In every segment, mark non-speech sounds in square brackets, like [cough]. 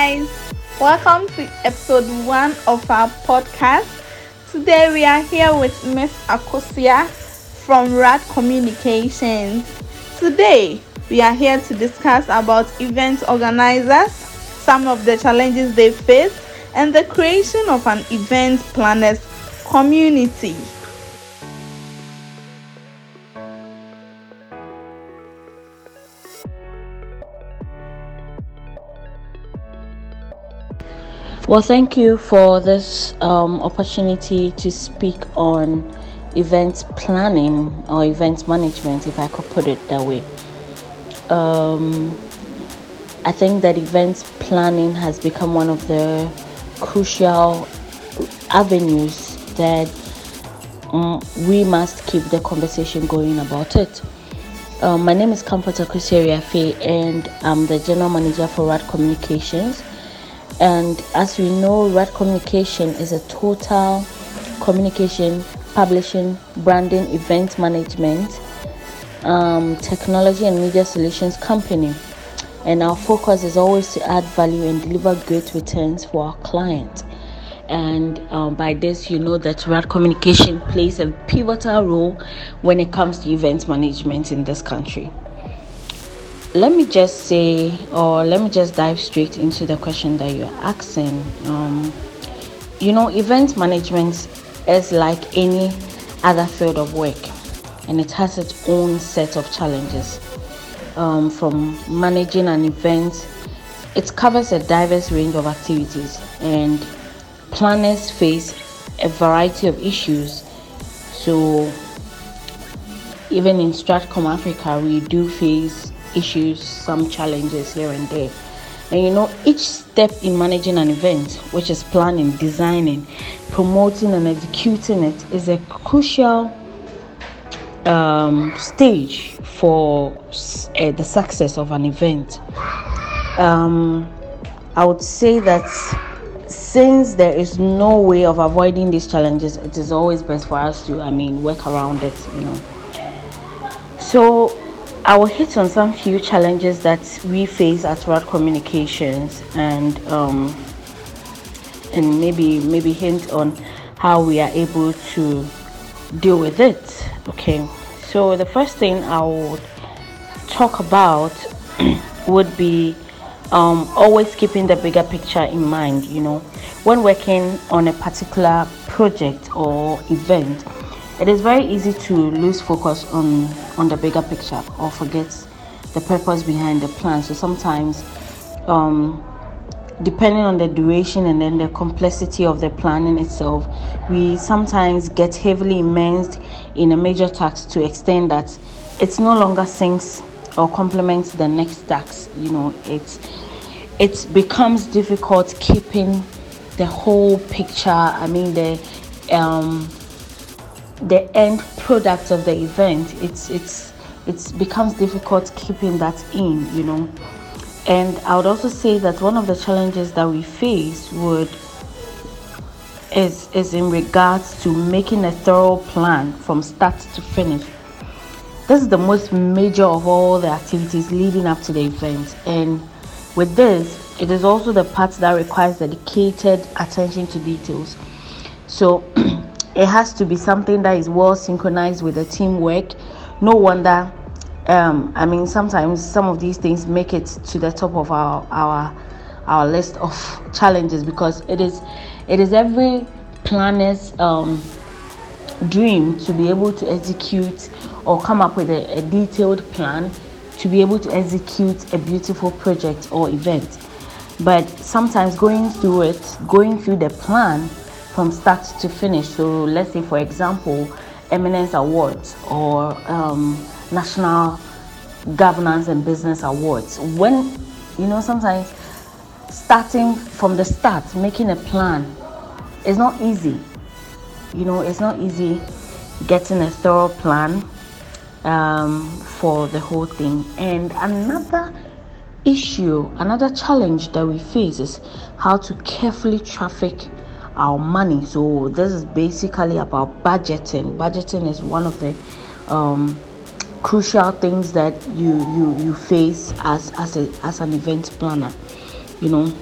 Welcome to episode one of our podcast. Today we are here with Miss Akosua from RAD Communications. Today we are here to discuss about event organizers, some of the challenges they face, and the creation of an event planners community. Well, thank you for this um, opportunity to speak on event planning or event management, if I could put it that way. Um, I think that event planning has become one of the crucial avenues that um, we must keep the conversation going about it. Um, my name is Comforter Kuseriafe, and I'm the General Manager for RAD Communications. And as we know, RAD Communication is a total communication, publishing, branding, event management, um, technology, and media solutions company. And our focus is always to add value and deliver great returns for our clients. And um, by this, you know that RAD Communication plays a pivotal role when it comes to event management in this country let me just say, or let me just dive straight into the question that you're asking. Um, you know, event management is like any other field of work, and it has its own set of challenges. Um, from managing an event, it covers a diverse range of activities, and planners face a variety of issues. So, even in Stratcom Africa, we do face issues, some challenges here and there. And you know, each step in managing an event, which is planning, designing, promoting, and executing it, is a crucial um, stage for uh, the success of an event. Um, I would say that since there is no way of avoiding these challenges, it is always best for us to, I mean, work around it, you know. So, I will hit on some few challenges that we face at RAD Communications and um, and maybe maybe hint on how we are able to deal with it. Okay, so the first thing I would talk about [clears throat] would be um, always keeping the bigger picture in mind. You know, when working on a particular project or event it is very easy to lose focus on on the bigger picture or forget the purpose behind the plan. So sometimes um, depending on the duration and then the complexity of the planning itself we sometimes get heavily immersed in a major task to extend that. It's no longer syncs or complements the next task you know. It's it becomes difficult keeping the whole picture i mean the um, the end product of the event it's it's it becomes difficult keeping that in you know? And i would also say that one of the challenges that we face would is is in regards to making a thorough plan from start to finish. This is the most major of all the activities leading up to the event. And with this it is also the part that requires dedicated attention to details. So [clears throat] it has to be something that is well synchronized with the teamwork. No wonder, um, I mean, sometimes some of these things make it to the top of our our our list of [laughs] challenges because it is it is every planner's um, dream to be able to execute or come up with a, a detailed plan to be able to execute a beautiful project or event. But sometimes going through it, going through the plan from start to finish. So let's say, for example, Eminence Awards or um, National Governance and Business Awards. When, you know, sometimes starting from the start, making a plan is not easy. You know, it's not easy getting a thorough plan um, for the whole thing. And another issue, another challenge that we face is how to carefully traffic our money. So this is basically about budgeting. Budgeting is one of the um, crucial things that you you you face as as a as an event planner. You know,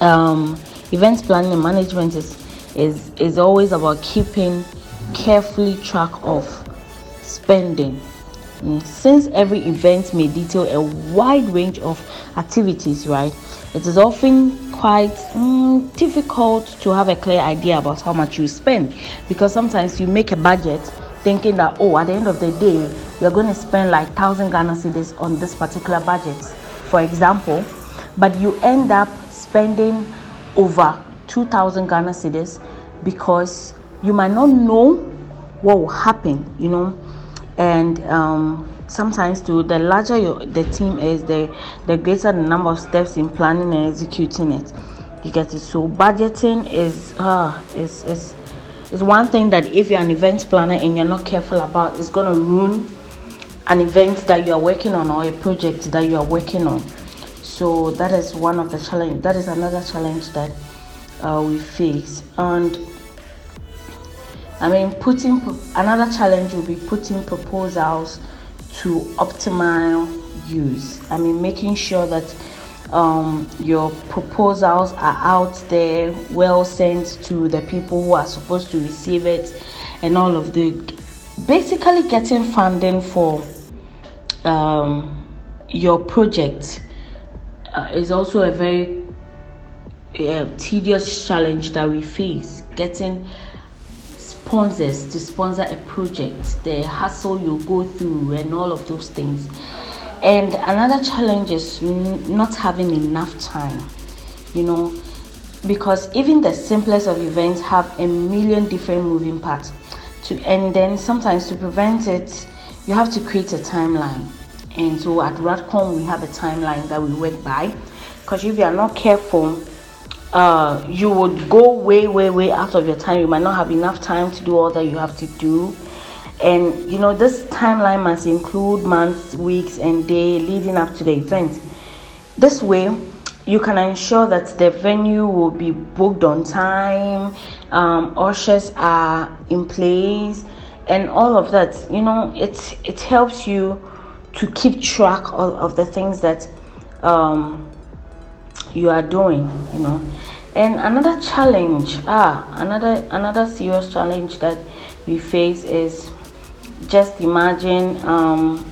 um, events planning and management is is is always about keeping carefully track of spending since every event may detail a wide range of activities right it is often quite mm, difficult to have a clear idea about how much you spend. Because sometimes you make a budget thinking that oh at the end of the day you're going to spend like 1000 Ghana cedis on this particular budget for example but you end up spending over 2000 Ghana cedis because you might not know what will happen, you know, and um, sometimes too the larger your, the team is, the the greater the number of steps in planning and executing it. You get it. So budgeting is uh is is is one thing that if you're an event planner and you're not careful about, it's gonna ruin an event that you are working on or a project that you are working on. So that is one of the challenge. That is another challenge that uh, we face and I mean, putting another challenge will be putting proposals to optimal use. I mean, making sure that um, your proposals are out there, well sent to the people who are supposed to receive it, and all of the basically getting funding for um, your project uh, is also a very uh, tedious challenge that we face. Getting sponsors to sponsor a project, the hassle you go through, and all of those things. And another challenge is not having enough time, you know, because even the simplest of events have a million different moving parts. To and then sometimes to prevent it, you have to create a timeline. And so at Radcom we have a timeline that we work by. Because if you are not careful, uh, you would go way, way, way out of your time. You might not have enough time to do all that you have to do. And you know, this timeline must include months, weeks, and day leading up to the event. This way, you can ensure that the venue will be booked on time, um, ushers are in place, and all of that. You know, it it helps you to keep track of, of the things that um, you are doing you know. And another challenge ah another another serious challenge that we face is just imagine um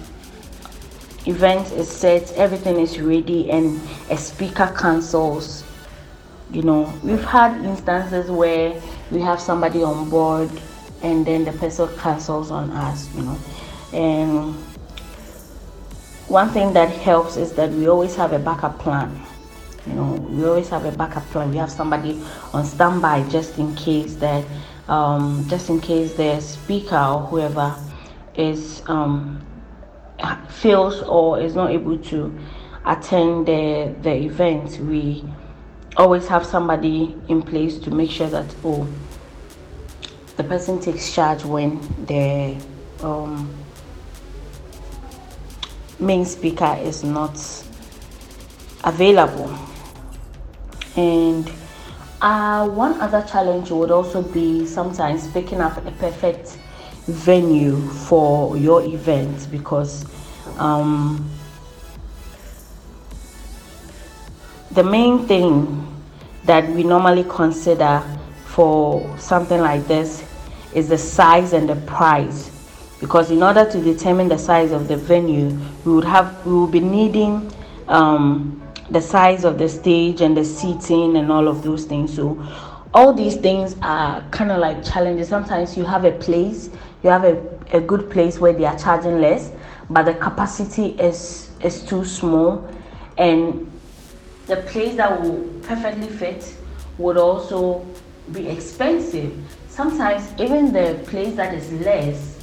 event is set everything is ready and a speaker cancels. You know we've had instances where we have somebody on board and then the person cancels on us you know. And one thing that helps is that we always have a backup plan you know we always have a backup plan. We have somebody on standby just in case that um, just in case the speaker or whoever is um, fails or is not able to attend the the event. We always have somebody in place to make sure that oh the person takes charge when the um, main speaker is not available and uh, one other challenge would also be sometimes picking up a perfect venue for your event because um, the main thing that we normally consider for something like this is the size and the price. Because in order to determine the size of the venue we would have we will be needing um, the size of the stage and the seating and all of those things. So all these things are kind of like challenges. Sometimes you have a place, you have a, a good place where they are charging less, but the capacity is is too small and the place that will perfectly fit would also be expensive. Sometimes even the place that is less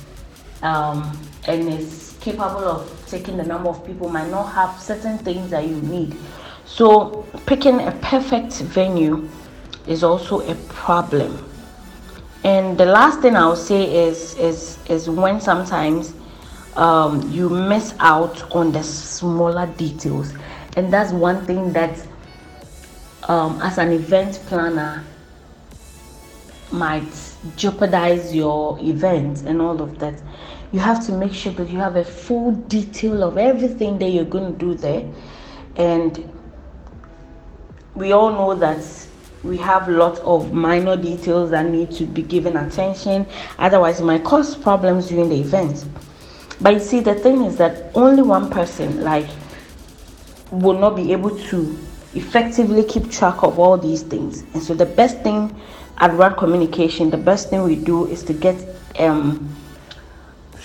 um, and is capable of taking the number of people might not have certain things that you need. So picking a perfect venue is also a problem. And the last thing I'll say is is is when sometimes um, you miss out on the smaller details, and that's one thing that um, as an event planner might jeopardize your event and all of that you have to make sure that you have a full detail of everything that you're going to do there. And we all know that we have lots of minor details that need to be given attention. Otherwise it might cause problems during the event. But you see the thing is that only one person like will not be able to effectively keep track of all these things. And so the best thing at Rad Communication the best thing we do is to get um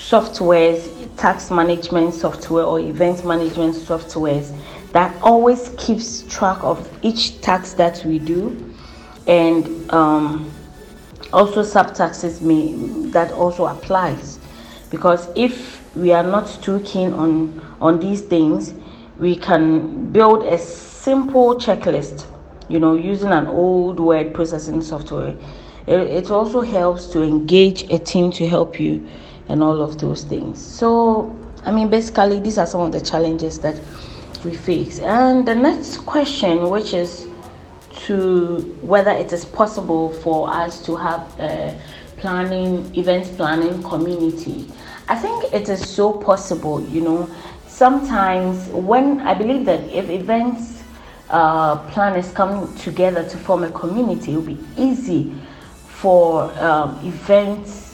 softwares tax management software or event management softwares that always keeps track of each tax that we do. And um, also subtaxes may that also applies. Because if we are not too keen on on these things we can build a simple checklist you know using an old word processing software. It, it also helps to engage a team to help you and all of those things. So i mean basically these are some of the challenges that we face. And the next question which is to whether it is possible for us to have a planning events planning community. I think it is so possible you know. Sometimes when i believe that if events uh, planners come together to form a community it will be easy for um, events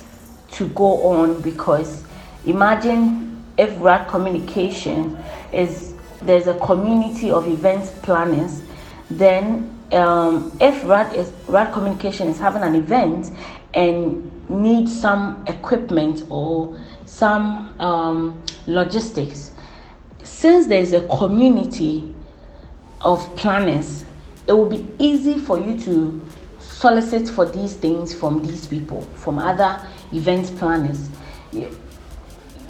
to go on because imagine if Rad Communication is there's a community of events planners, then um, if Rad is Rad Communication is having an event and needs some equipment or some um, logistics, since there's a community of planners, it will be easy for you to solicit for these things from these people, from other event planners.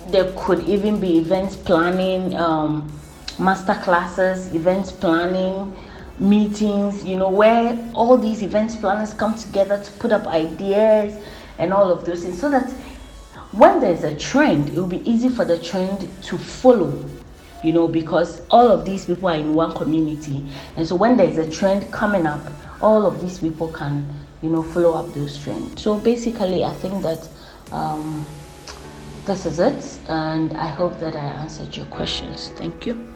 There could even be events planning, um, master classes, events planning, meetings, you know, where all these events planners come together to put up ideas and all of those things so that when there's a trend, it will be easy for the trend to follow you know, because all of these people are in one community. And so when there's a trend coming up, all of these people can, you know, follow up those trends. So basically, I think that um, this is it. And I hope that I answered your questions. Thank you.